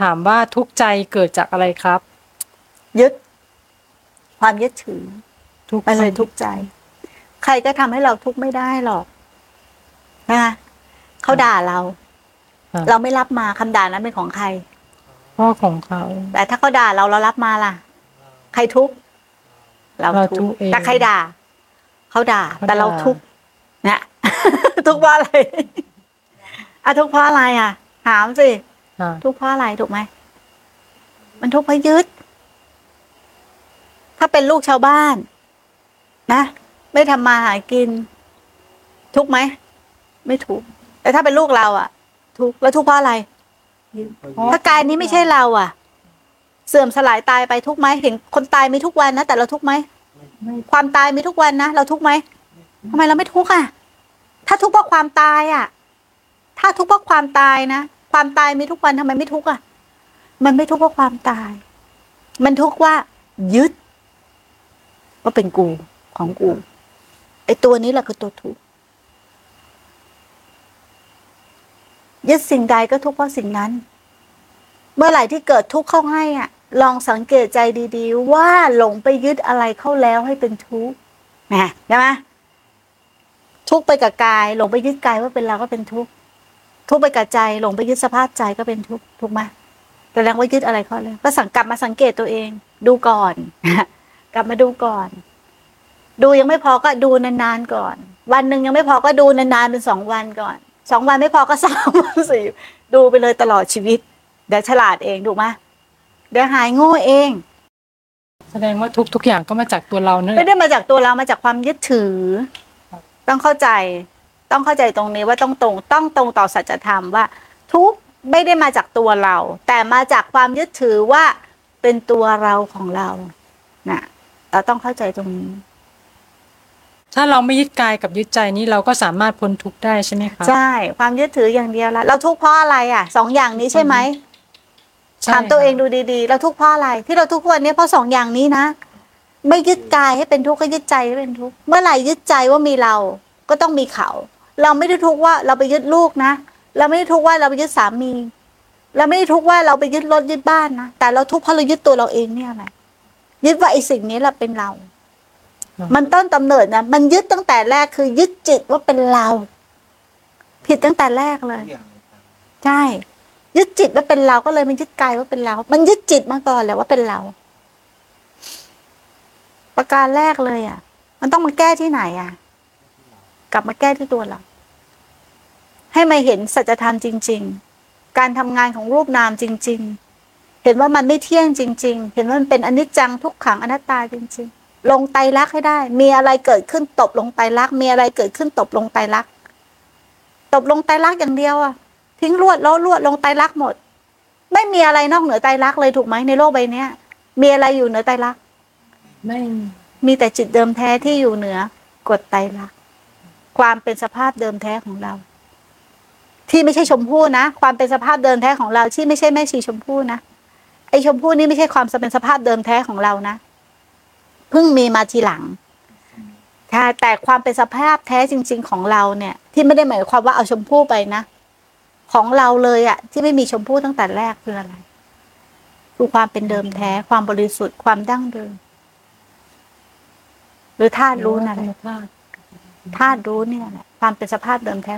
ถามว่าทุกข์ใจเกิดจากอะไรครับ ยึด ความยึดถือทุกข์มันเลยทุกข์ใจ ใครก็ทำให้เราทุกข์ไม่ได้หรอกนะคะเขาด่าเราครับเราไม่รับมาคำด่านั้นเป็นของใคร พ่อของเขา แต่ถ้าเขาด่าเราเรารับมาล่ะ ใครทุกข์เราเราทุทุกกข์ข์เองแต่ใครด่าเขาด่าเขาแต่เราด่าทุกข์เนี่ยทุกข์เพราะอะไรอะทุกข์เพราะอะไรอะถามสิอ่า ทุกข์เพราะอะไรถูกไหมมันทุกข์เพราะยึด ถ้าเป็นลูกชาวบ้าน นะไม่ทำมาหากิน ทุกข์ไหมไม่ทุกข์แต่ถ้าเป็นลูกเราอะ ทุกข์แล้วทุกข์เพราะอะไรถ้ากายนี้ไม่ใช่เรา อะ เสื่อมสลายตายไปทุกข์ไหมเห็นคนตายมีทุกวันนะแต่เราทุกข์ไหมความตายมีทุกวันนะเราทุกข์ไหมทำไมเราไม่ทุกข์อะ ถ้าทุกข์เพราะความตายอะ ถ้าทุกข์เพราะความตายนะ ความตายมีทุกวันทำไมไม่ทุกข์อะ มันไม่ทุกข์เพราะความตาย มันทุกข์ว่า ยึดว่าเป็นกูของกูไอตัวนี้แหละคือตัวทุกข์ยึดสิ่งใดก็ทุกข์เพราะสิ่งนั้น เมื่อไหร่ที่เกิดทุกข์เข้าให้อะ ลองสังเกตใจดีๆ ว่าหลงไปยึดอะไรเข้าแล้วให้เป็นทุกข์นะใช่ไหมทุกข์ไปกับกาย หลงไปยึดกายว่าเป็นเราก็เป็นทุกข์ ทุกข์ไปกับใจหลงไปยึดสภาพใจก็เป็นทุกข์ถูกไหมแสดงว่ายึดอะไรเข้าแล้วก็สังกลับมาสังเกตตัวเอง ดูก่อน กลับมาดูก่อน ดูยังไม่พอก็ดูนานๆก่อน วันหนึ่งยังไม่พอก็ดูนานๆเป็นสองวันก่อนสองวันไม่พอก็สามวันสี่ดูไปเลยตลอดชีวิต เดี๋ยวฉลาดเองถูกไหมเดี๋ยวหายโง่เอง แสดงว่าทุกทุกอย่างก็มาจากตัวเรานั่นแหไม่ละได้มาจากตัวเรามาจากความยึดถือครับต้องเข้าใจ ต้องเข้าใจตรงนี้ว่าต้องตรงต้องตรงต่อสัจธรรมว่า ทุกข์ไม่ได้มาจากตัวเรา แต่มาจากความยึดถือว่าเป็นตัวเราของเรานะเราต้องเข้าใจตรงนี้ ถ้าเราไม่ยึดกายกับยึดใจนี้เราก็สามารถพ้นทุกข์ได้ใช่ไหมคะใช่ ความยึดถืออย่างเดียวละเราทุกข์เพราะอะไรอะสองอย่างนี้ใช่ไหมใช่ถามตัวเองค่ะดูดีๆ เราทุกข์เพราะอะไร ที่เราทุกข์วันนี้เพราะสองอย่างนี้นะไม่ยึดกายให้เป็นทุกข์ก็ยึดใจให้เป็นทุกข์เมื่อไหร่ยึดใจว่ามีเราก็ต้องมีเขา เราไม่ได้ทุกข์ว่าเราไปยึดลูกนะ เราไม่ได้ทุกข์ว่าเราไปยึดสามี เราไม่ได้ทุกข์ว่าเราไปยึดรถยึดบ้านนะแต่เราทุกข์เพราะเรายึดตัวเราเองเนี่ยแหละยึดว่าไอ้สิ่งนี้แหละเป็นเรา มันต้นกำเนิดนะมันยึดตั้งแต่แรกคือยึดจิตว่าเป็นเรา ผิดตั้งแต่แรกเลย ใช่ ยึดจิตว่าเป็นเราก็เลยมันยึดกายว่าเป็นเรา มันยึดจิตมาก่อนแหละว่าเป็นเรา ประการแรกเลยอะ มันต้องมาแก้ที่ไหนอะก ลับมาแก้ที่ตัวเรา ให้มาเห็นสัจธรรมจริง ๆ การทำงานของรูปนามจริง ๆ เห็นว่ามันไม่เที่ยงจริง ๆ เห็นว่ามันเป็นอนิจจังทุกขังอนัตตาจริง ๆ ลงไตรลักษณ์ให้ได้ มีอะไรเกิดขึ้นตบลงไตรลักษณ์มีอะไรเกิดขึ้นตบลงไตรลักษณ์ตบลงไตรลักษณ์อย่างเดียวอะทิ้งลวดแล้วลวดลงไตรลักษณ์หมด ไม่มีอะไรนอกเหนือไตรลักษณ์เลยถูกไหมในโลกใบเนี้ยมีอะไรอยู่เหนือไตรลักษณ์ไม่มีแต่จิตเดิมแท้ที่อยู่เหนือกฎไตรลักษณ์ ความเป็นสภาพเดิมแท้ของเรา ที่ไม่ใช่ชมพู่นะ ความเป็นสภาพเดิมแท้ของเรา ที่ไม่ใช่แม่ชีชมพู่นะไอชมพู่นี่ไม่ใช่ความเป็นสภาพเดิมแท้ของเรานะเพิ่งมีมาทีหลังใช่แต่ความเป็นสภาพแท้จริง ๆ ของเราเนี่ย ที่ไม่ได้หมายความว่าเอาชมพู่ไปนะของเราเลยอะที่ไม่มีชมพู่ตั้งแต่แรกคืออะไรคือความเป็นเดิมแท้ความบริสุทธิ์ความดั้งเดิม หรือธาตุรู้นั่นแหละ ธาตุรู้เนี่ยแหละความเป็นสภาพเดิมแท้